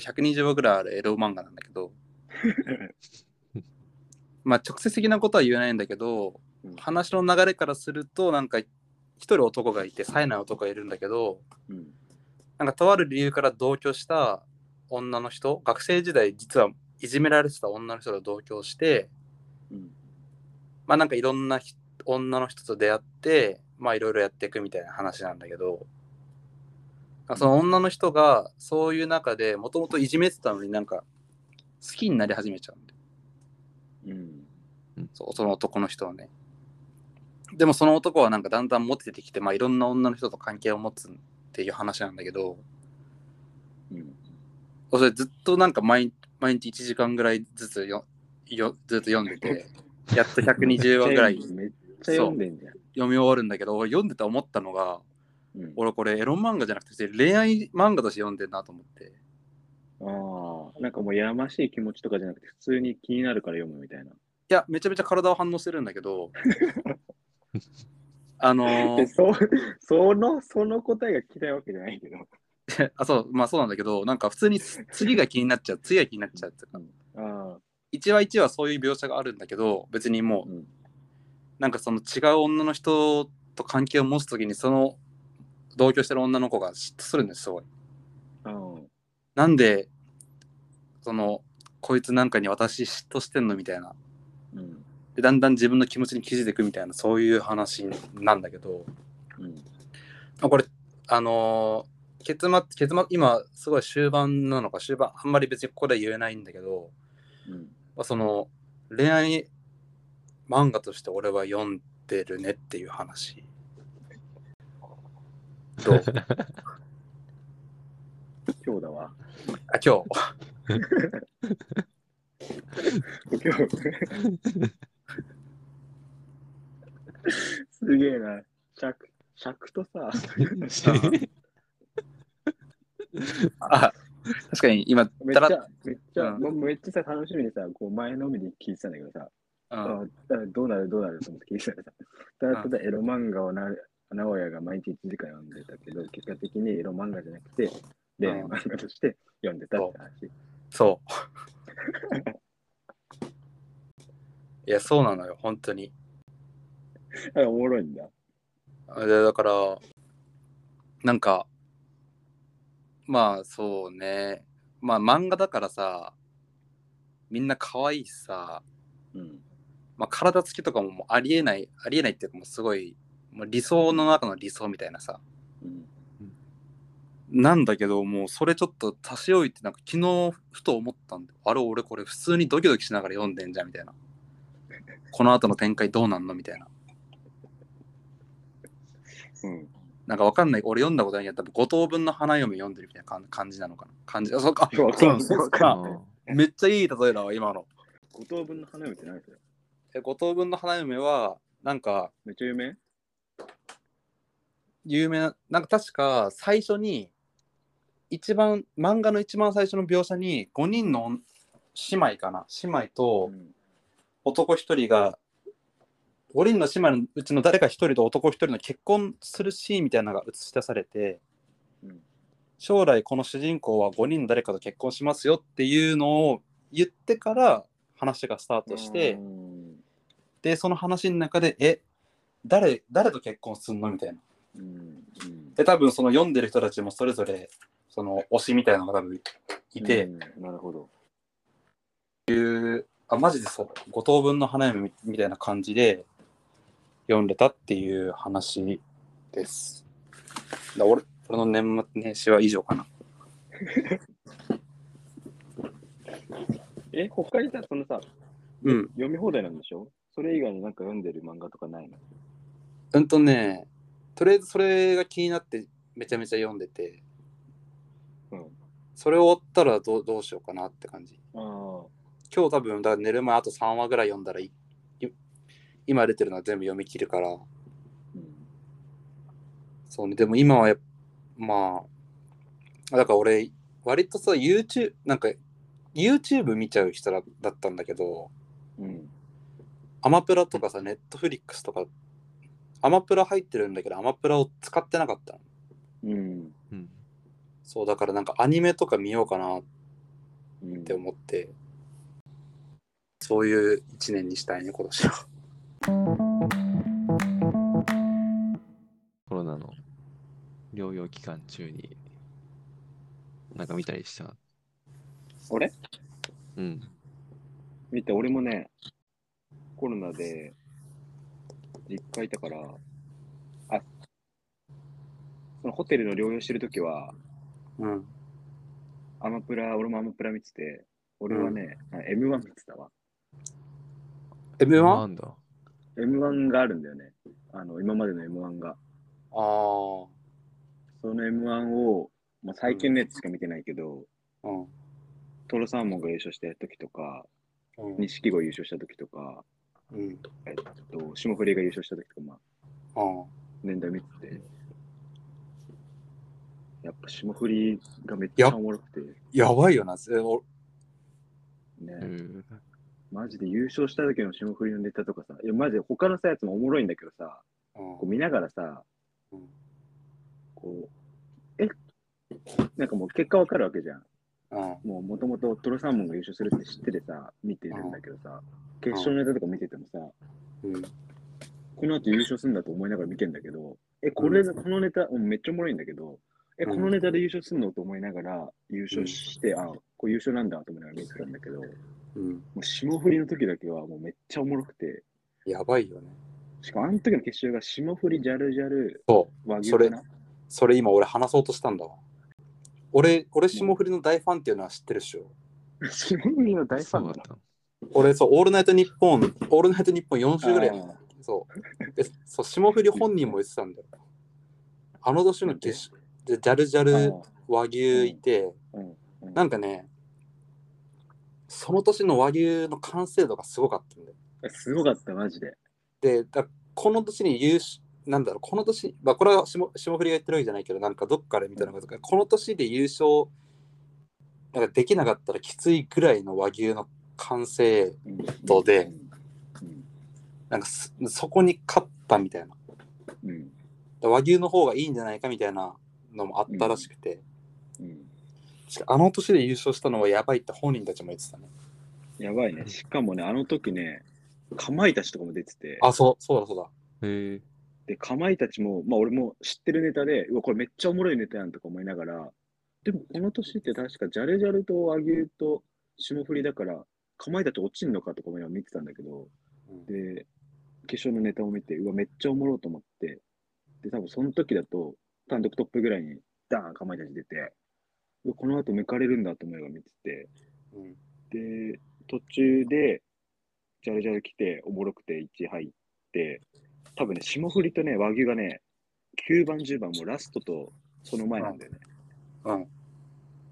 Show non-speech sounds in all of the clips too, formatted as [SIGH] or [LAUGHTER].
120話ぐらいあるエロ漫画なんだけど、[LAUGHS] まあ直接的なことは言えないんだけど、うん話の流れからすると、なんか一人男がいて、冴えない男がいるんだけど、うん。なんかとある理由から同居した女の人、学生時代実はいじめられてた女の人と同居して、うん。まあなんかいろんなひ女の人と出会って、まあいろいろやっていくみたいな話なんだけど、その女の人がそういう中でもともといじめてたのになんか好きになり始めちゃうんだようん。そうその男の人はね。でもその男はなんかだんだんモテてきて、まあいろんな女の人と関係を持つっていう話なんだけど、うん。それずっとなんか毎毎日1時間ぐらいずつよよずっと読んでて、やっと120話ぐらいめっちゃ読んでんじゃん。読み終わるんだけど、俺読んでて思ったのが、うん、俺これエロ漫画じゃなくて恋愛漫画として読んでんなと思って。ああ、なんかもうやましい気持ちとかじゃなくて、普通に気になるから読むみたいな。いや、めちゃめちゃ体は反応してるんだけど、[LAUGHS] あのでーそその、その答えが聞きたいわけじゃないけど。[LAUGHS] あ、そう、まあそうなんだけど、なんか普通に次が気になっちゃう、次が気になっちゃうっていうか、ああ、一話一話そういう描写があるんだけど、別にもう、うん。なんかその違う女の人と関係を持つときに、その同居してる女の子が嫉妬するんです、すごい。ああ、なんで、その、こいつなんかに私嫉妬してんのみたいな。うん。でだんだん自分の気持ちに気づいていくみたいなそういう話なんだけどうん。あこれあのー結末結末今すごい終盤なのか終盤あんまり別にここでは言えないんだけど、うん。まあ、その恋愛漫画として俺は読んでるねっていう話どう。[LAUGHS] 今日だわ。あ今日。今日。すげえな。尺、尺とさ、あ確かに今めっちゃ、めっちゃ、うん。もうめっちゃさ、楽しみにさ、こう前のめりに聞いてたんだけどさ、うん。ああどうなるどうなると思って聞いてたらさ、ただただエロ漫画をな名古屋が毎日1時間読んでたけど、結果的にエロ漫画じゃなくて、恋愛漫画として読んでたって話。そう [LAUGHS] いやそうなのよ本当にあおもろいんだ。でだからなんかまあそうねまあ漫画だからさみんな可愛いしさ、うん。まあ、体つきとかもありえないありえないっていうかもうすごいもう理想の中の理想みたいなさうん。なんだけどもうそれちょっと足し置いてなんか昨日ふと思ったんだよあれ俺これ普通にドキドキしながら読んでんじゃんみたいなこの後の展開どうなんの？みたいなうん。なんかわかんない。俺読んだことないけど、多分五等分の花嫁読んでるみたいな感感じなのかな。感じ。あ、そうか。[LAUGHS] そうわか。[LAUGHS] めっちゃいい例えだわ、今の。五等分の花嫁って何それ？え五等分の花嫁は、なんか、めっちゃ有名？有名な、なんか確か最初に、一番、漫画の一番最初の描写に、5人の姉妹かな？姉妹とうん。男一人が、5人の姉妹のうちの誰か一人と男一人の結婚するシーンみたいなのが映し出されて、うん将来この主人公は5人の誰かと結婚しますよっていうのを言ってから話がスタートして、うんでその話の中でえ誰誰と結婚すんの？みたいな。うんうん。で多分その読んでる人たちもそれぞれその推しみたいなのが多分いて、うんなるほど。あマジでそう五等分の花嫁みみたいな感じで読んでたっていう話です。だ俺俺の年末年始は以上かな。[LAUGHS] え、他にさ、そのさ、うん。読み放題なんでしょ？それ以外になんか読んでる漫画とかないの？うんとね、とりあえずそれが気になってめちゃめちゃ読んでて、うん。それ終わったらどうどうしようかなって感じ。ああ。今日多分だ寝る前あと3話ぐらい読んだらいい今出てるのは全部読み切るから、うん。そうね、でも今はやっまあ、だから俺、割とさ、YouTube、なんか YouTube 見ちゃう人だだったんだけど、うん。アマプラとかさ、ネットフリックスとか、アマプラ入ってるんだけど、アマプラを使ってなかったの。うん。うん。そう、だからなんかアニメとか見ようかなっうんって思って、そういう一年にしたいね、今年は。コロナの療養期間中に、なんか見たりした？俺？うん。見て、俺もね、コロナで、実家いたから、あ、そのホテルの療養してるときは、うん。アマプラ、俺もアマプラ見てて、俺はね、あ M1 見てたわ。M1? あなんだ？M1 があるんだよね。あの、今までの M1 が。あその M1 を、まあ、最近のやつしか見てないけど、ー。うん。トロサーモンが優勝した時とか、うん。錦鯉優勝した時とか、うん。えっと、霜降りが優勝した時とか、まあ、あ年代見てて、やっぱ霜降りがめっちゃおもろくて、やばいよな。えおね、うん。マジで優勝した時の霜降りのネタとかさ、いや、マジで他のさやつもおもろいんだけどさ、うんこう見ながらさ、うんこう、え？なんかもう結果わかるわけじゃん。うん。もうもともとトロサーモンが優勝するって知っててさ、見てるんだけどさ、決勝のネタとか見ててもさ、うん。この後優勝するんだと思いながら見てんだけど、え、これ、このネタ、うんめっちゃおもろいんだけど、え、うんこのネタで優勝するのと思いながら優勝して、あ、これ優勝なんだと思いながら見てたんだけど、もうん。う霜降りの時だけはもうめっちゃおもろくて、やばいよね。しかもあの時の決勝が霜降りジャルジャルそう。和牛かな？それ今俺話そうとしたんだわ。俺、俺霜降りの大ファンっていうのは知ってるっしょ？[LAUGHS] 霜降りの大ファンだそう。俺、そう、オールナイトニッポン、オールナイトニッポン4週ぐらいやっそう。でそう、霜降り本人も言ってたんだよ。あの年の決勝で、ジャルジャル和牛いて、うんうんなんかね、その年の和牛の完成度がすごかったんだよ。ーすごかった、マジで。で、だこの年に優勝、なんだろう、この年、まあ、これは霜霜降りが言ってるわけじゃないけど、なんかどっかで見たのが、この年で優勝なんかできなかったらきついぐらいの和牛の完成うん度でうんなんかすそこに勝ったみたいな。うん。和牛の方がいいんじゃないかみたいなのもあったらしくて、うん。しかあの年で優勝したのはやばいって本人たちも言ってたね。やばいね。しかもね、あの時ね、かまいたちとかも出てて、あそうそうだそうだ。へえ。で、かまいたちも、まあ俺も知ってるネタで、うわ、これめっちゃおもろいネタやんとか思いながら、でもこの年って確かジャルジャルと和牛と霜降りだから、かまいたち落ちんのかとかも今見てたんだけど、うん。で、決勝のネタを見て、うわ、めっちゃおもろいと思って、で、多分その時だと、単独トップぐらいにダーンかまいたち出て、この後抜かれるんだと思いながら見てて、うん。で、途中で、ジャルジャル来て、おもろくて1位入って、多分ね、霜降りとね、和牛がね、9番、10番もラストとその前なんだよね。うん。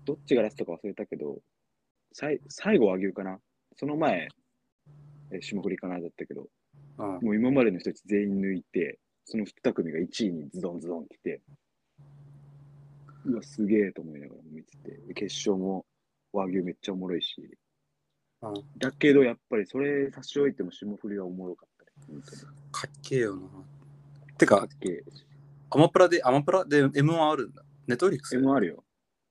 どっちがラストか忘れたけど、さい最後和牛かなその前、え霜降りかなだったけど、うんもう今までの人たち全員抜いて、その2組が1位にズドンズドン来て、うわ、すげえと思いながら見てて、決勝も和牛めっちゃおもろいし、うんだけどやっぱりそれ差し置いても霜降りはおもろかったね。かっけえよなてかかっけえ。アマプラでアマプラで M1 あるんだネットフリックス？M あるよ。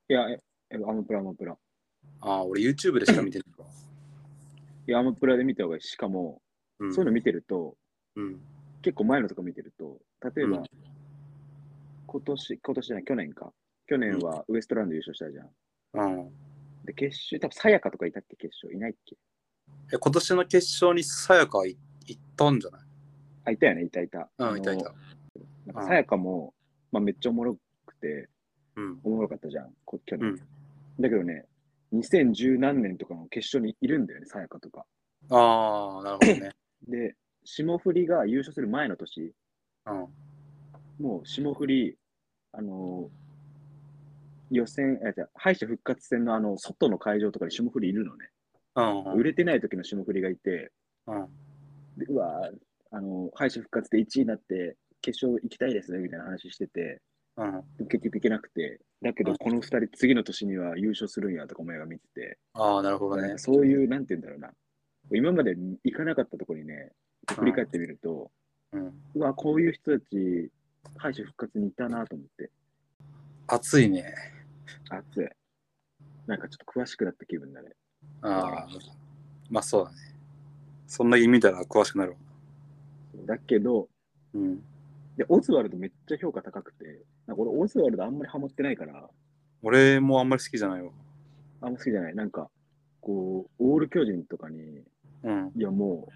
いや、ええアマプラ、アマプラ。ああ俺 YouTube でしか見てないわいや、アマプラで見た方がいい。しかも、うんそういうの見てると、うん結構前のとか見てると、例えば、うん今年、今年じゃない、去年か。去年はウエストランド優勝したじゃん。うんで、決勝、多分さやかとかいたっけ、決勝。いないっけ？え今年の決勝にさやかい行ったんじゃない？あ、いたよね、いたいた。うんあのいたいたなんかさやかも、まあ、めっちゃおもろくて、うんおもろかったじゃん、こ去年。うんだけどね、2010何年とかの決勝にいるんだよね、さやかとか。ああなるほどね。[CLEARS THROAT] で、霜降りが優勝する前の年、うん。もう霜降り、あのー予選、あじゃあ敗者復活戦のあの外の会場とかに霜降りいるのね。うんうん。売れてない時の霜降りがいて、うん。でうわーあの敗者復活で1位になって決勝行きたいですねみたいな話してて、うん。結局行けなくて、だけうんどこの2人次の年には優勝するんやとかお前が見てて、ああなるほどねそういう、なんて言うんだろうな、今まで行かなかったところにね、振り返ってみると、うんうわ、こういう人たち、敗者復活にいたなと思って、熱いね熱い。なんかちょっと詳しくなった気分だね。ああ、まあそうだね。そんなに見たら詳しくなるわ。だけど、うん。で、オズワルドめっちゃ評価高くて、なんか俺、オズワルドあんまりハマってないから、俺もあんまり好きじゃないわ。あんま好きじゃない。なんか、こう、オール巨人とかに、うん。いやも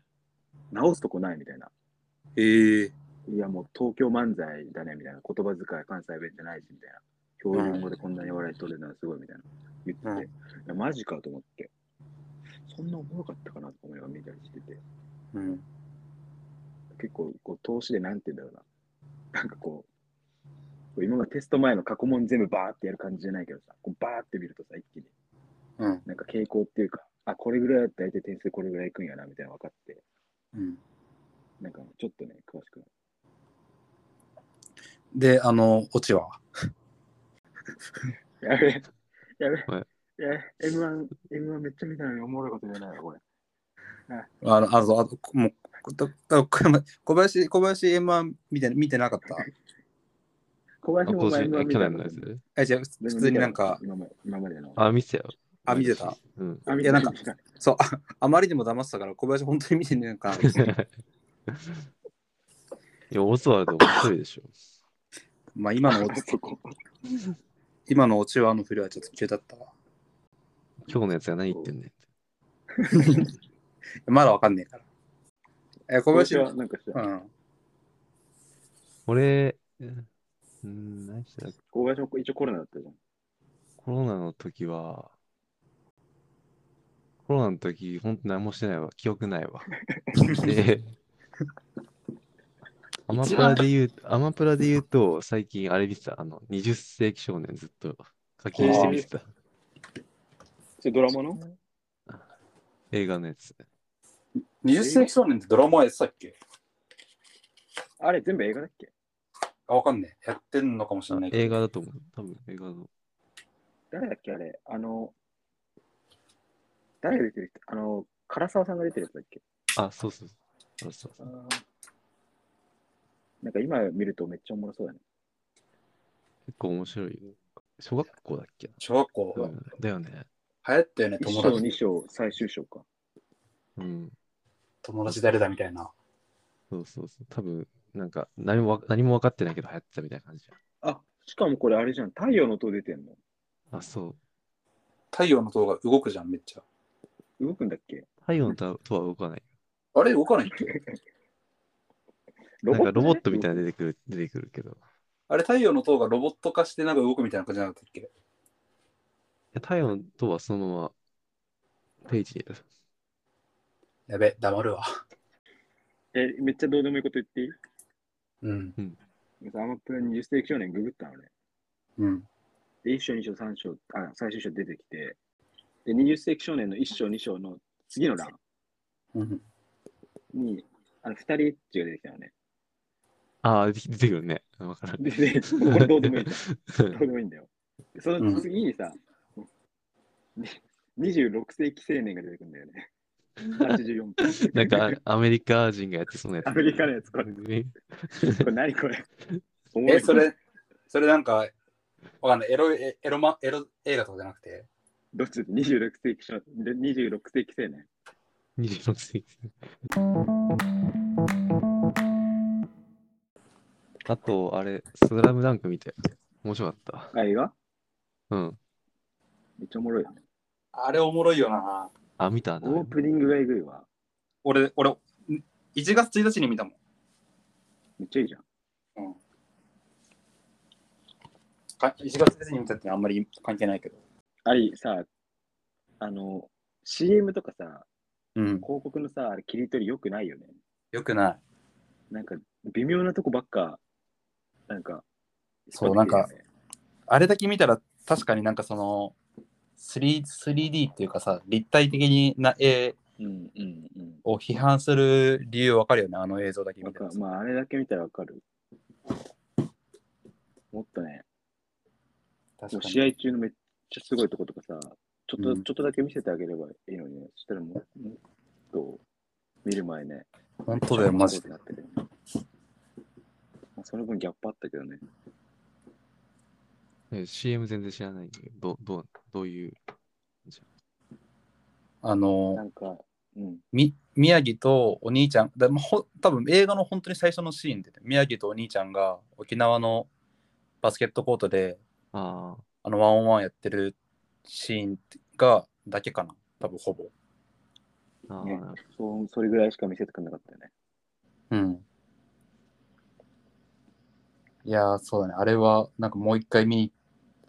う、直すとこないみたいな。ええいやもう東京漫才だねみたいな。言葉遣い関西弁じゃないしみたいな。標準語でこんなに笑い取れるのはすごいみたいな。言ってて、うんいやマジかと思って。そんなおもろかったかなと思いながら見たりしてて。うん。結構、こう、投資でなんて言うんだろうな。なんかこう今までテスト前の過去問全部バーってやる感じじゃないけどさ、こうバーって見るとさ、一気に、うん。なんか傾向っていうか、あ、これぐらいだったら大体点数これぐらいいくんやな、みたいなの分かって、うん。なんかちょっとね、詳しくなる。で、あの、オチは？[LAUGHS] やべえ、やべはいえ、やべえ、M1、M1 めっちゃ見たのにおもろいこと言えないわ、これ。あの、あと、あと、もう、小林、小林 M1 見て見てなかった？小林も前あ今 M1 見年去た年のやつ？え、じゃあ、普通になんか、今まで今までの。あ、見てたよ。あ、見てた？うん。あいやなんか見てたそう、ああまりにも騙してたから、小林本当に見てねえのかな。[LAUGHS] いや、オズワルド面白いでしょ。まあ、今のオチ。今のオチはあの振りはちょっと急だったわ。今日のやつが何言ってんねん。[LAUGHS] まだわかんねえから。え、小小林は、林はなんかした。うん。俺、うん、何してた？っけ小林も一応コロナだったじゃん。コロナの時は、コロナの時、ほんと何もしてないわ。記憶ないわ。[LAUGHS] で、アマプラで言う、アマプラで言うと、最近あれ見てた、あの、20世紀少年ずっと課金して見てた。それドラマの？映画のやつ。20世紀少年ってドラマやってたっけ？あれ全部映画だっけ？あ、わかんねえ。やってんのかもしれないけど。映画だと思う。多分映画の。誰だっけあれあの、誰が出てる人？あの、唐沢さんが出てるやつだっけ？あ、そうそうそう。そうそうそうなんか今見るとめっちゃおもろそうだね。結構面白いよ。小学校だっけ小学校、うんだよね。流行ったよね、一章、友達。二章、最終章か。うん。友達誰だみたいな。そうそうそう。多分、なんか何もわ何も分かってないけど流行ってたみたいな感じじあ、しかもこれあれじゃん。太陽の塔出てんの。ゃん。あ、そう。太陽の塔が動くじゃん、めっちゃ。動くんだっけ？太陽の塔とは動かない。あれ動かないっけ？なんかロボットみたいなな。の出てくる、出てくるけど。いあれ太陽の塔がロボット化してなんか動くみたいな感じじゃなかったっけ？や太陽の塔はそのままページにいる。やべ、黙るわ。え、めっちゃどうでもいいこと言っていい？うん。アマプラ20世紀少年ググったのね。うん。で、1章、2章、3章、あ、最終章出てきて、で、20世紀少年の1章、2章の次の欄うん。に、あの、2人エッチが出てきたのね。ああ、出てくるね。わからん。で、でこれどうでもいいじゃん。[LAUGHS] どうでもいいんだよ。でその次にさ、に26世紀青年が出てくるんだよね。84分。[LAUGHS] なんかアメリカ人がやってそうなやつ。アメリカのやつ、これ。こえれ何これ？え、それ、それなんか、わかんない。エロい、エエロマ、エロ映画とかじゃなくて？どっち ?26 世紀少で26世紀青年。26世紀。あと、あれ、スラムダンク見て。面白かった。あ、映画？うん。めっちゃおもろいよね。あれおもろいよな。あ、見たな。オープニングがえぐいわ。俺、俺、ん1月1日に見たもん。めっちゃいいじゃん。うん。か1月1日に見たってあんまり関係ないけど。あれさ、あの、CM とかさ、うん。広告のさ、あれ切り取りよくないよね。よくない。なんか、微妙なとこばっか、なんか、そうなんかあれだけ見たら確かになんかその 3- 3D っていうかさ立体的な絵うんうんうん。を批判する理由わかるよねあの映像だけわ見たからまあ、あれだけ見たらわかる。もっとね、もう確試合中のめっちゃすごいとことかさ、ちょっと、うんちょっとだけ見せてあげればいいのにね。そしたらもう、もっと見る前ね。本当だよマジでなってるまあ、その分ギャップあったけどね。え CM 全然知らない。んだけど、どどうどういう？じあのなんか、うん。み宮城とお兄ちゃん。だほ多分映画の本当に最初のシーンで、ね、宮城とお兄ちゃんが沖縄のバスケットコートでゃあああのワンオンワンやってるシーンがだけかな。多分ほぼ。あ、ねそうそれぐらいしか見せてくれなかったよね。うん。いやーそうだね。あれはなんかもう一回見に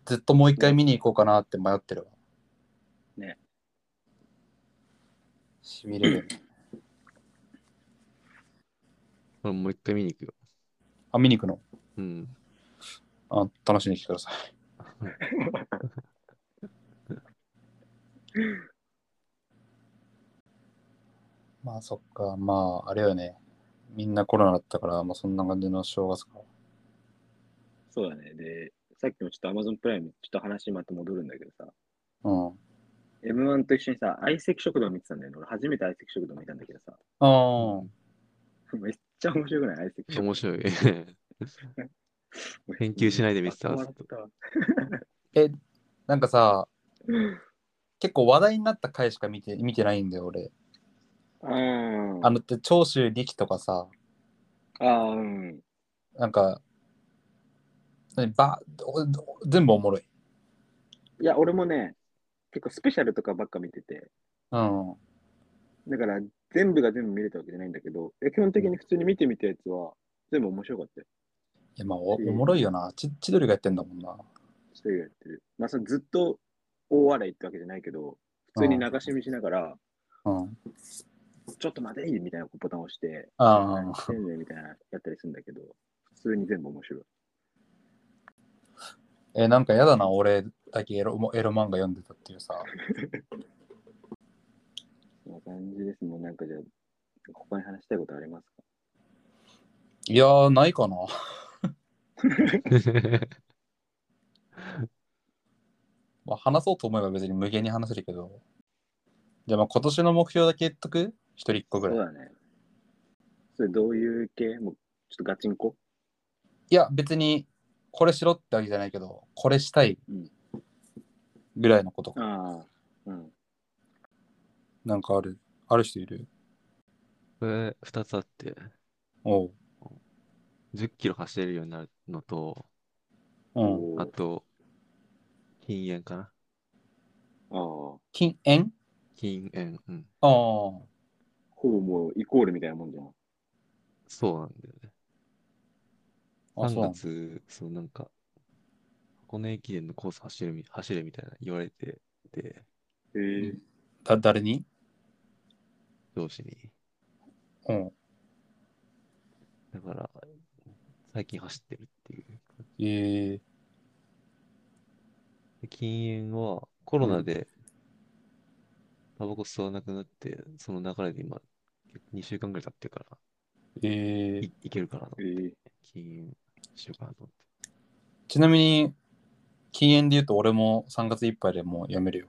ずっともう一回見に行こうかなって迷ってるわねしびれる [LAUGHS] もう一回見に行くよ。あ見に行くの？うん。あ楽しんできてください [LAUGHS] まあそっか、まああれよね。みんなコロナだったから、まあそんな感じの正月か。そうだね。で、さっきもちょっと Amazon プライム、ちょっと話また戻るんだけどさ、うん。M1 と一緒にさ、相席食堂見てたんだよね。俺初めて相席食堂見たんだけどさ、ああ、めっちゃ面白くない？相席食堂。面白い。[LAUGHS] 返球しないで見てた？笑ったわ [LAUGHS] え、なんかさ、結構話題になった回しか見て見てないんだよ、俺。あーあのって、長州力とかさ、あー、うん。なんか、何？ばお全部おもろい。いや、俺もね、結構スペシャルとかばっか見てて、うん。だから全部が全部見れたわけじゃないんだけど、いや基本的に普通に見てみたやつは全部面白かったよ。いや、まあお、おもろいよな。ち千鳥がやってんだもんな。一人がやってる。まあ、そのずっと大笑いってわけじゃないけど、普通に流し見しながら、うん。ちょっと待ていみたいなボタンを押して、ああ何してんねんみたいなやったりするんだけど、普通に全部面白い。え、なんかやだな、俺だけエロエロ漫画読んでたっていうさ。そんな感じです。もうなんかじゃあ、他に話したいことありますか？いやー、ないかな。[LAUGHS] まあ、話そうと思えば別に無限に話せるけど。じゃあまあ今年の目標だけ言っとく？一人一個ぐらい。そうだね。それどういう系？もうちょっとガチンコ？いや、別にこれしろってわけじゃないけど、これしたいうんぐらいのこと。ああ、うん。なんかある？ある人いる？これ2つあって、おう。10キロ走れるようになるのと、うん。あと、禁煙かな。ああ、ほ禁煙？禁煙、うん。ああ。ぼもうイコールみたいなもんじゃん。そうなんだよね。あ、そう3なんだ月、そうなんか、箱根駅伝のコース走るみ走れみたいな言われてて、へえだ誰に？上司に。うん。だから、最近走ってるっていう。ええで禁煙はコロナでタバコ吸わなくなって、その流れで今、2週間ぐらい経ってるから、ええいいけるかなとへ思って、え禁煙しようかなと思って。ちなみに、禁煙で言うと俺も3月いっぱいでもうやめるよ。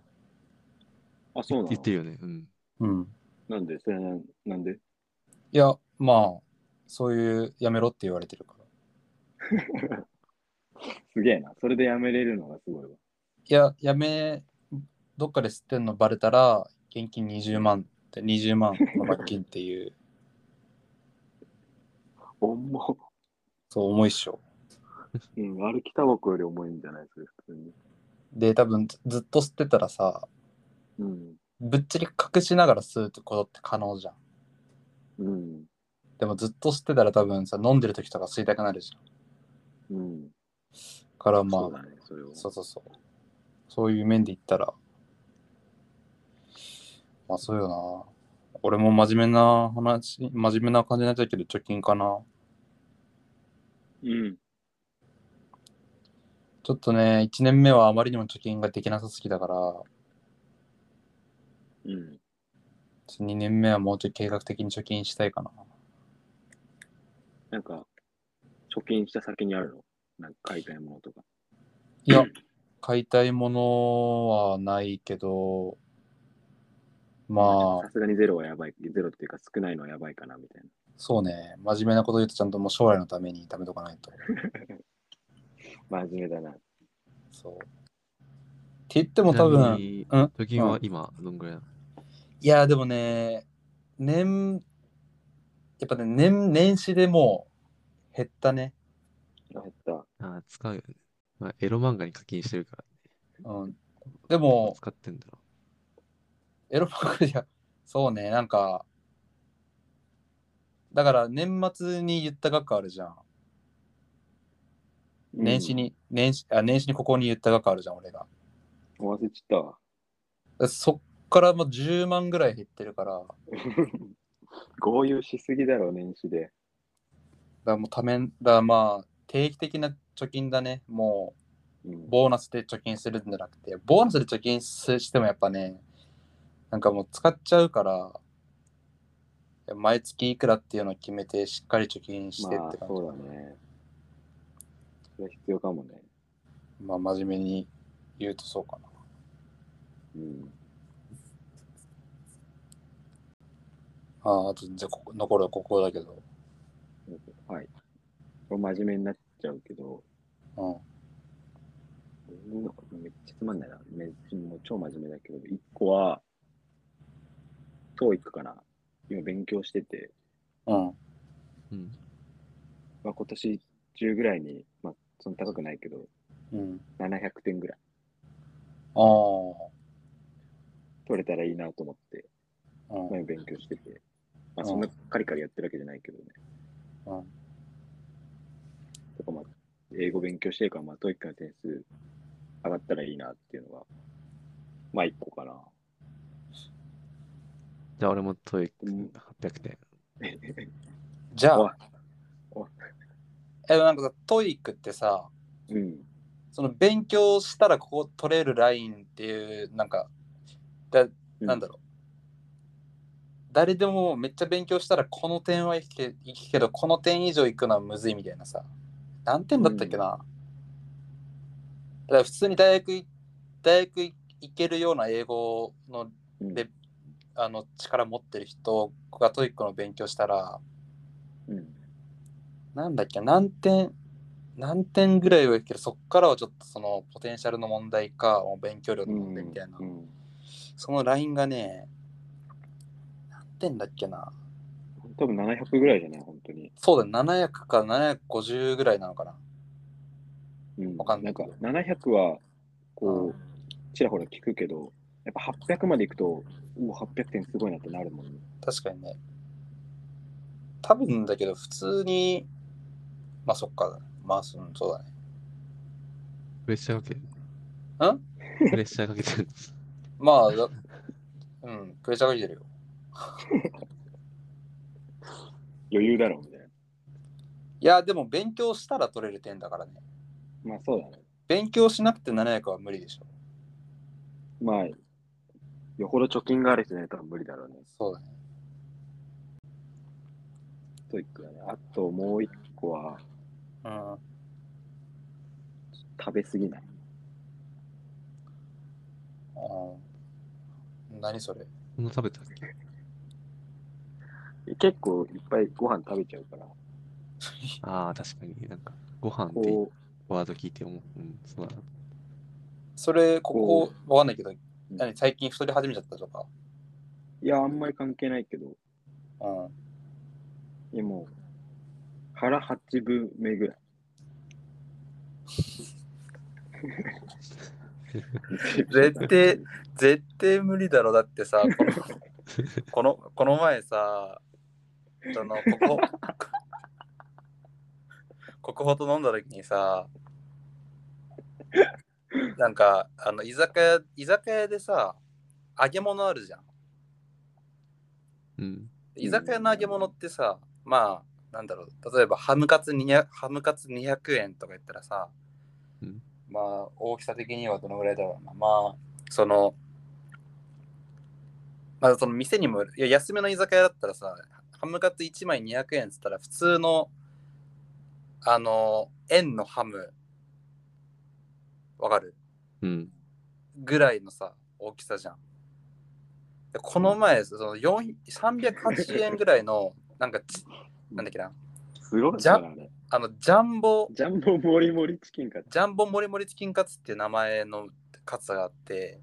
あ、そうなの？言ってるよね。うん。うん。なんで？それはなんなんで？いや、まあ、そういうやめろって言われてるから。[LAUGHS] すげえな。それでやめれるのがすごいわ。いや、やめ、どっかで吸ってんのバレたら、現金20万って、20万の罰金っていう、重っ。そう重いっしょ。うん、歩きタバコより重いんじゃないそれ普通に。で、多分ずずっと吸ってたらさ、うん。ぶっちり隠しながら吸うってことって可能じゃん。うん。でもずっと吸ってたら多分さ、飲んでる時とか吸いたくなるじゃん。うん。からまあ、そうだね、それは。そうそうそう。そういう面で言ったら、まあそうよな。俺も真面目な話、真面目な感じになっちゃうけど、貯金かな。うん。ちょっとね、1年目はあまりにも貯金ができなさすぎだから、うん。2年目はもうちょい計画的に貯金したいかな。なんか、貯金した先にあるの？なんか買いたいものとか。いや、買いたいものはないけど、まあさ、すがにゼロはやばい。ゼロっていうか少ないのはやばいかなみたいな。そうね、真面目なこと言うとちゃんともう将来のために貯めとかないと。[LAUGHS] 真面目だな。そう。っ言っても多分、にうん貯金は今、どんぐらいいや、でもね、年、やっぱね、年、年始でもう減ったね。あ減った。ああ、使うよね。まあ、エロ漫画に課金してるから、うん。でも、使ってんだろエロパクリア、そうね、なんか、だから年末に言った額あるじゃん。年始に、年始、あ、年始にここに言った額あるじゃん、俺が。うん。忘れちゃったわ。そっからもう10万ぐらい減ってるから、だか豪遊しすぎだろ、年始で。らもうためん、だからまあ、定期的な貯金だね。もうんう、ボーナスで貯金するんじゃなくて、ボーナスで貯金すしてもやっぱね、なんかもう使っちゃうから、毎月いくらっていうのを決めて、しっかり貯金してまあって、感じ。そうだね。それは必要かもね。まあ、真面目に言うとそうかな。うん。ああ、あと、じゃ残るはここだけど。はい。これ真面目になっちゃうけど、うん。うんめっちゃつまんないな。めっちゃもう超真面目だけど、一個は、TOEIC かな。今勉強してて、うん。う。うん。まあ、今年中ぐらいに、まあ、そんな高くないけど、うん。700点ぐらいああ。取れたらいいなと思って、うん。勉強してて、まあ、うんそんなカリカリやってるわけじゃないけどね。うん。とかまあ、英語勉強してるから、まあ、TOEIC の点数上がったらいいなっていうのが、まあ、一個かな。じゃあ俺も TOEICうん800点。[LAUGHS] じゃあ、え、なんかさ、 TOEIC ってさ、うん。その勉強したらここ取れるラインっていう、なんか、だなんだろう。誰でもめっちゃ勉強したらこの点はいけいくけど、この点以上いくのはむずいみたいなさ。何点だったっけな、だから普通に大学い、大学い行けるような英語のうんであの力持ってる人が TOEIC の勉強したら、うん。なんだっけ、何点、何点ぐらいはいくけど、そっからはちょっとそのポテンシャルの問題か、勉強量の問題みたいな。うん。そのラインがね、何点だっけな。多分700ぐらいじゃない、本当に。そうだね、700か750ぐらいなのかな。うん。わかんなないんか、700は、こう、ちらほら聞くけど、やっぱ800までいくと、うお、800点すごいなってなるもんね。確かにね。多分だけど、普通に、まあそっか。まあそうんそうだね。プレッシャーかける。んプレッシャーかけてる。[LAUGHS] まあ、だうん、プレッシャーかけてるよ。余裕だろ、みたいな。いや、でも勉強したら取れる点だからね。まあそうだね。勉強しなくて700は無理でしょ。まあ、よほど貯金がある人じゃないと無理だろうね。そうだね。 TOEIC だね。あともう一個は、うん。食べ過ぎない。うん、何それ？そんな食べたっけ？結構いっぱいご飯食べちゃうから、[LAUGHS] ああ、確かになんか、ご飯ってこワード聞いて思う。うん、そうだな。それ、こここ、わかんないけど、何最近太り始めちゃったとか？う、いや、あんまり関係ないけど、うん。いやもう、腹八分目ぐらい。絶対、絶対無理だろ。だってさ、この、この、この前さ、その、ここ、ここほど飲んだ時にさ、[LAUGHS] なんか、あの、居酒屋、居酒屋でさ、揚げ物あるじゃん。うん。居酒屋の揚げ物ってさ、まあ、なんだろう、例えばハムカツ200、ハムカツ200円とか言ったらさ、うんまあ、大きさ的にはどのぐらいだろうな。まあ、その、まあ、その店にもいや、安めの居酒屋だったらさ、ハムカツ1枚200円っつったら、普通の、あの、円のハム、わかる？うん。ぐらいのさ、大きさじゃん。でこの前、その4 380円ぐらいの、なんかち、なんだっけな、すごいじゃな、あれ。あの、ジャンボ、ジャンボモリモリチキンか。ジャンボモリモリチキンカツっていう名前の数があって、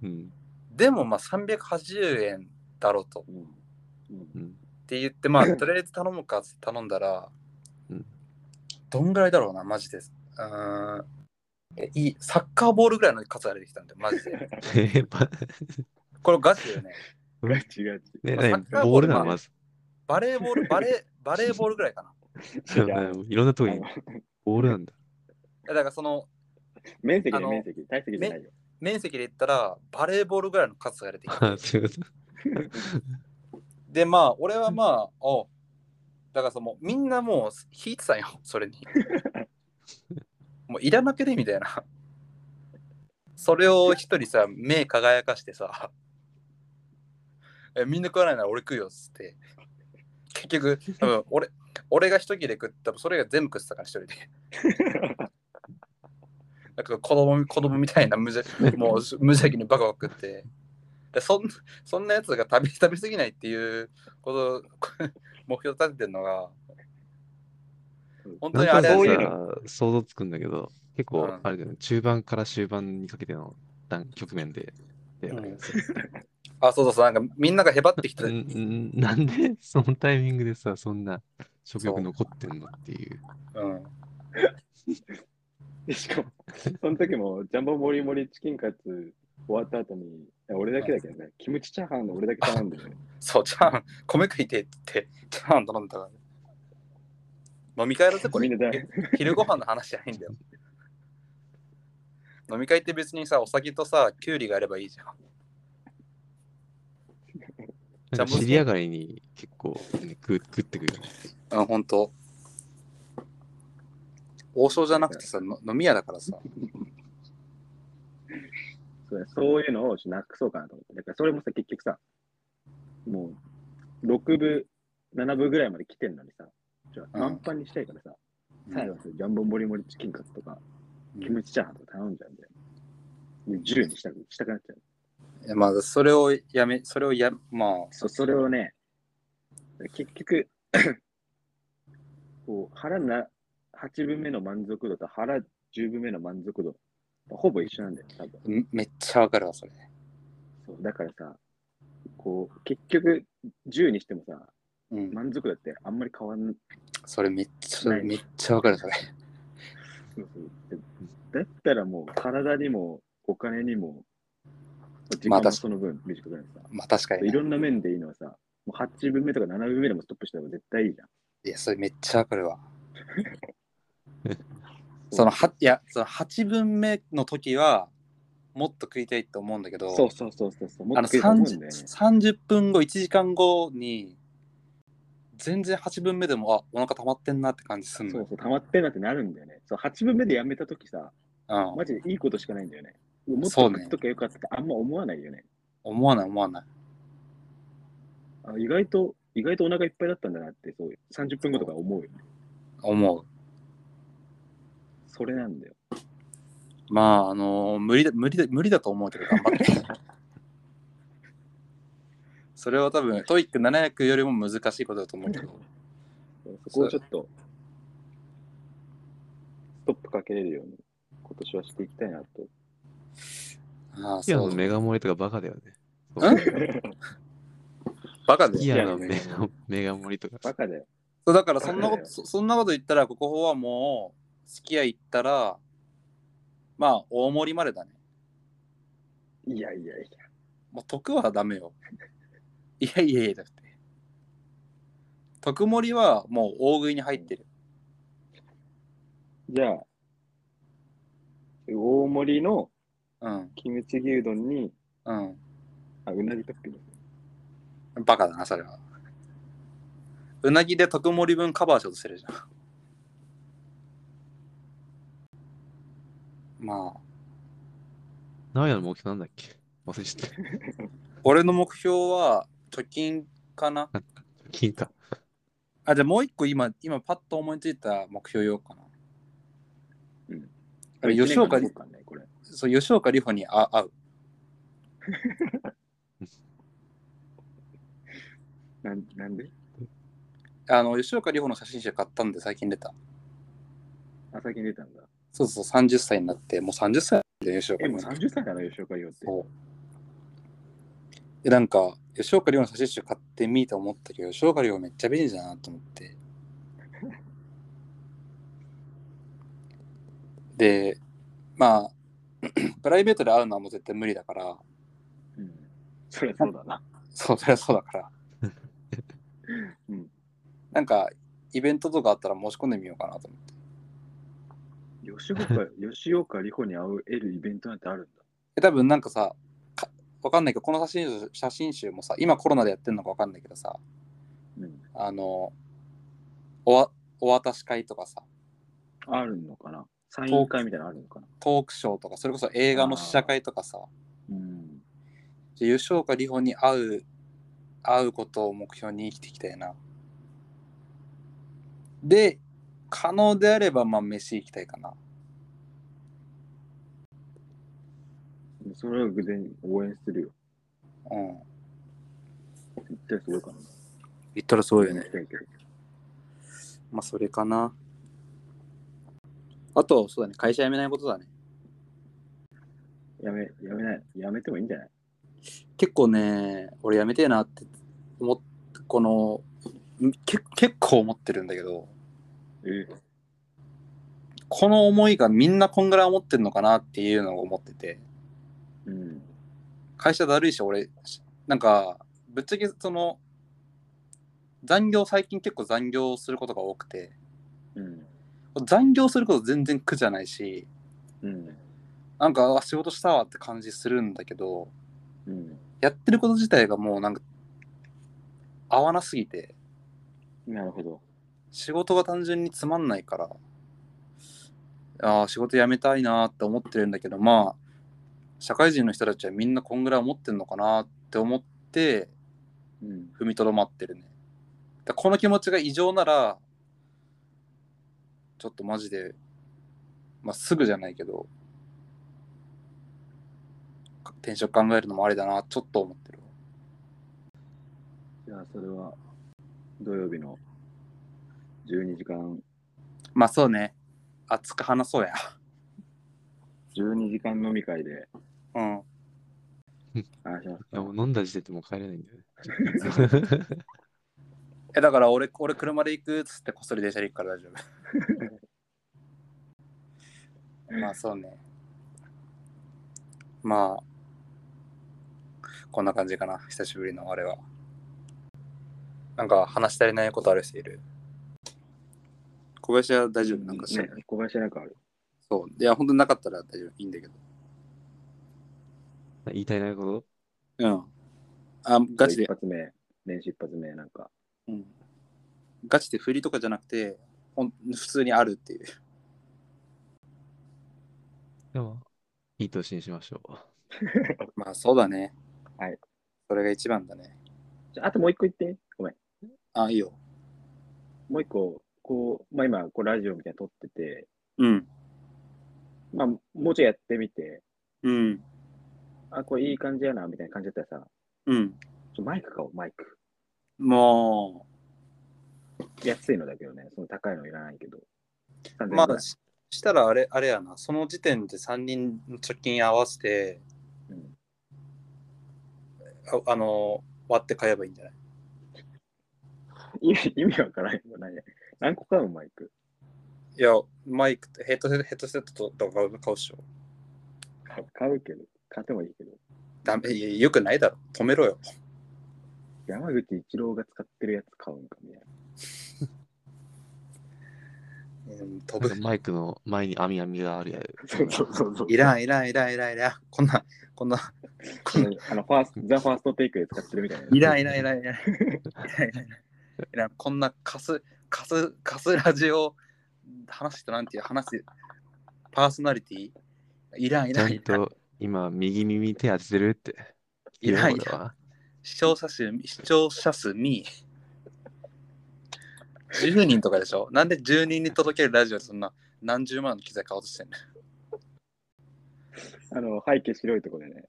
うん。でもまあ380円だろうと。うん。うんうん。って言って、まあ、とりあえず頼むかって頼んだら、うんどんぐらいだろうな、マジです。うーんえいいサッカーボールぐらいの数が出てきたんだよ、マジで。[LAUGHS] これガチだよね。ガチガチ。ね、まあサねッカーボールボールなの、まず。バレーボール、バレー、[LAUGHS] バレーボールぐらいかな。い [LAUGHS] ろんなとこにボールなんだ。だからその面積で面積。体積じゃないよ。面積で言ったら、バレーボールぐらいの数が出てきて。あそういうこと？で、まあ、俺はまあ、おだからその、みんなもう引いてたんよ、それに。もういらなくねみたいな。それを一人さ、目輝かしてさ、えみんな食わないなら俺食うよっつって。結局、多分俺俺が一切れ食ったそれが全部食ってたから、一人で。[LAUGHS] なんか子供子供みたいな無邪もう無邪気にバカバカ食って。でそんそんなやつが食べ食べ過ぎないっていうこと [LAUGHS] 目標立ててるのが本当にあれなんとなくそういうさ想像つくんだけど、結構うん、あれだよね、中盤から終盤にかけての段局面で、だよね。う [LAUGHS] んあそうそうそう。なんかみんながへばってきてんんなんでそのタイミングでさ、そんな食欲残ってんのっていう。うん。でしかも、その時も、ジャンボもりもりチキンカツ終わった後に、俺だけだけどね、キムチチャーハンの俺だけ頼んでね。そうチャーハン米食いてって言ってチャーハン頼んだから、ね、飲み会だぜこれ昼ご飯の話じゃないんだよ飲み会って別にさお酒とさきゅうりがあればいいじゃんなんかジャンボ尻上がりに結構、ね、食う食ってくるよね。うんほんと王将じゃなくてさの飲み屋だからさそうだそういうのをなくそうかなと思って。だからそれもさ、結局さ、もう、6部、7部ぐらいまで来てんのにさ、じゃあうん満帆にしたいからさ、最後にジャンボもりもりチキンカツとか、キムチチャーハンとか頼んじゃうんだよ。で10にしたくしたくなっちゃう。いやまあそれをやめそれをやまあそそれをね、結局、こう腹な8分目の満足度と腹10分目の満足度、ほぼ一緒なんだよ、多分。めめっちゃわかるわそれそうだからさ、こう、結局、10にしてもさ、うん満足度ってあんまり変わんない。それめっちゃないめっちゃわかるそれそうそうだったらもう、体にもお金にも、時間もまあ確その分短くなるさ。まあ確かにねいろんな面でいいのはさ、もう8分目とか7分目でもストップした方が絶対いいじゃん。いやそれめっちゃわかるわ [LAUGHS] そのはいやその8分目の時はもっと食いたいと思うんだけどそうそうそうそうそう。もあのっと食いたいと思うん 30, だよね。30分後1時間後に全然8分目でもあお腹溜まってんなって感じすんのよそうそう、溜まってんなってなるんだよね。そう、8分目でやめたときさ、うんマジでいいことしかないんだよね。もっとそうね食っときゃよかったってあんま思わないよね。思わない思わないあ意外と、意外とお腹いっぱいだったんだなって、そう、30分後とか思うよね。思うそれなんだよ。まああの無理だ無理だ無理だと思うけど頑張って [LAUGHS] それは多分 TOEIC 700よりも難しいことだと思うけどそこをちょっと、ストップかけれるように、今年はしていきたいなと。ああキアのそうメガ盛りとかバカだよね。[LAUGHS] バカでキアのメメガメガ盛りとか。バカだよ。そうだからそんなことそそんなこと言ったらここはもう付き合い行ったらまあ大盛りまでだねいやいやいや。もう得はダメよいやいやいやだって。特盛りはもう大食いに入ってる。じゃあ、大盛りのうん。キムチ牛丼に、うん。あ、うなぎトッピング。バカだなそれは。うなぎで特盛り分カバーしようとしてるじゃん。まあ。直哉の目標なんだっけ？忘れちゃった。[LAUGHS] [LAUGHS] 俺の目標は貯金かな？金か。あ、じゃあもう一個今、今パッと思いついた目標言おうかな。うんあれ吉岡ね、これ。そう、吉岡里帆にあ会う。[LAUGHS] なんなんで？あの、吉岡里帆の写真集買ったんで最近出た。あ、最近出たんだ。そうそう、30歳になって、もう30歳で吉岡え、もう里帆30歳なの、吉岡里帆って。そう。で、なんか、吉岡里帆の写真集買ってみて思ったけど、吉岡里帆めっちゃ便利だなと思って。で、まあ、[CLEARS THROAT] プライベートで会うのはもう絶対無理だから、うん。そりゃそうだな。そう、そりゃそうだから。[LAUGHS] うん。なんか、イベントとかあったら申し込んでみようかなと思って。吉岡、吉岡里帆に会う得るイベントなんてあるんだ。え多分なんかさ、かわかんないけど、この写真集写真集もさ、今コロナでやってるのかわかんないけどさ、うん。あの、おわお渡し会とかさ、あるのかな？サイン会みたいなのあるのかな？トークショーとか、それこそ映画の試写会とかさ、うん。じゃあ吉岡里帆に会う、会うことを目標に生きていきたいな。で、可能であれば、まあ、飯行きたいかな。それは偶然応援するよ。うん。絶対すごいかな。言ったらそうよね行。きたいけどまあ、それかな。あと、そうだね、会社辞めないことだね。やめ、やめない。やめてもいいんじゃない？結構ね、俺辞めてえなって思って、この、んけ結構思ってるんだけど、え？この思いがみんなこんぐらい思ってるのかなっていうのを思ってて、うん。会社だるいし、俺、なんか、ぶっちゃけその、残業、最近結構残業することが多くて、うん。残業すること全然苦じゃないし、うん。なんか、あ仕事したわって感じするんだけど、うん。やってること自体がもうなんか、合わなすぎて、なるほど。仕事が単純につまんないから、ああ、仕事辞めたいなって思ってるんだけど、まあ、社会人の人たちはみんなこんぐらい思ってんのかなって思って、うん。踏みとどまってるね。だこの気持ちが異常なら、ちょっとマジで、まあ、すぐじゃないけど、転職考えるのもありだな、ちょっと思ってる。じゃあ、それは、土曜日の12時間、まあそうね、熱く話そうや。12時間飲み会でうん。話しますかいやもう飲んだ時点でもう帰れないんだよね。[LAUGHS] え、だから俺、俺車で行くっつってこっそり電車で行くから大丈夫。[LAUGHS] まあそうね。まあ、こんな感じかな。久しぶりのあれは。なんか話し足りないことある人いる？小林は大丈夫？なんかしね、小林なんかある。そう。いや、本当になかったら大丈夫。いいんだけど。言いたいなことうん。あ、ガチで一、発目、年始一発目、なんか。うん。ガチで振りとかじゃなくて、ほん普通にあるっていう。でも、いい年にしましょう。[LAUGHS] まあそうだね。はい。それが一番だね。じゃあ、あともう一個言って。ごめん。あ、いいよ。もう一個、こう、まあ今、こうラジオみたいなの撮ってて、うん。まあ、もうちょいやってみて、うん。あ、これいい感じやな、みたいな感じだったらさ、うん。ちょマイク買おう、マイク。も安いのだけどね、その高いのいらないけど。3000う、円ぐらいまあ、ししたらあれ、あれやな。その時点で3人の貯金合わせて、うんああの、割って買えばいいんじゃない？[LAUGHS] 意味意味わからんよ。何何個買うのマイク？いや、マイクとヘッドセットヘッドセットとか買うっしょ。買う買うけど、買ってもいいけど。ダメ、いやよくないだろ。止めろよ。山口一郎が使ってるやつ買うんかみたいな。うん、飛ぶなんか。マイクの前に網網があるやつ。そうそうそうそう。いらん、いらん、いらん、いらん、いらん。こんな、こんな、こんなあの、ファースト、ザ・ファーストテイクで使ってるみたいな。いらん、いらん、いらん、いらん。いらん、いらん、いらん。いらんこんなカス、カス、カスラジオ話す人なんていう話すパーソナリティ？いらん、いらん、ちゃんいらん。と今、右耳手当ててるって。いらん言視聴者数、視聴者数に10人とかでしょ？なんで10人に届けるラジオでそんな何十万の機材買おうとしてんの？あの、背景白いとこでね。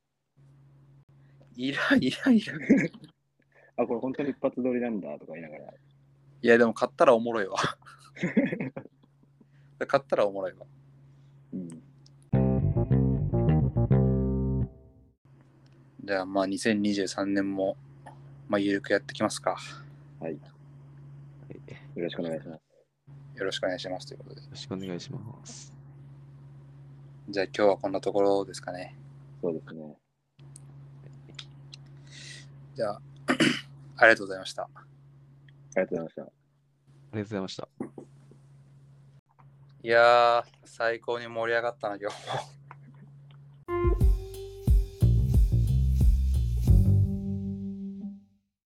いらん、いらん、いらん。い [LAUGHS] あ、これ本当に一発撮りなんだとか言いながら。や、でも買ったらおもろいわ。[LAUGHS] 買ったらおもろいわ。うん。じゃあまあ2023年も、まあ、ゆるくやってきますか。はい。はい。よろしくお願いします。よろしくお願いしますということで。よろしくお願いします。じゃあ今日はこんなところですかね。そうですね。じゃあ、[COUGHS] ありがとうございました。ありがとうございました。ありがとうございました。いやー、最高に盛り上がったな、今日も。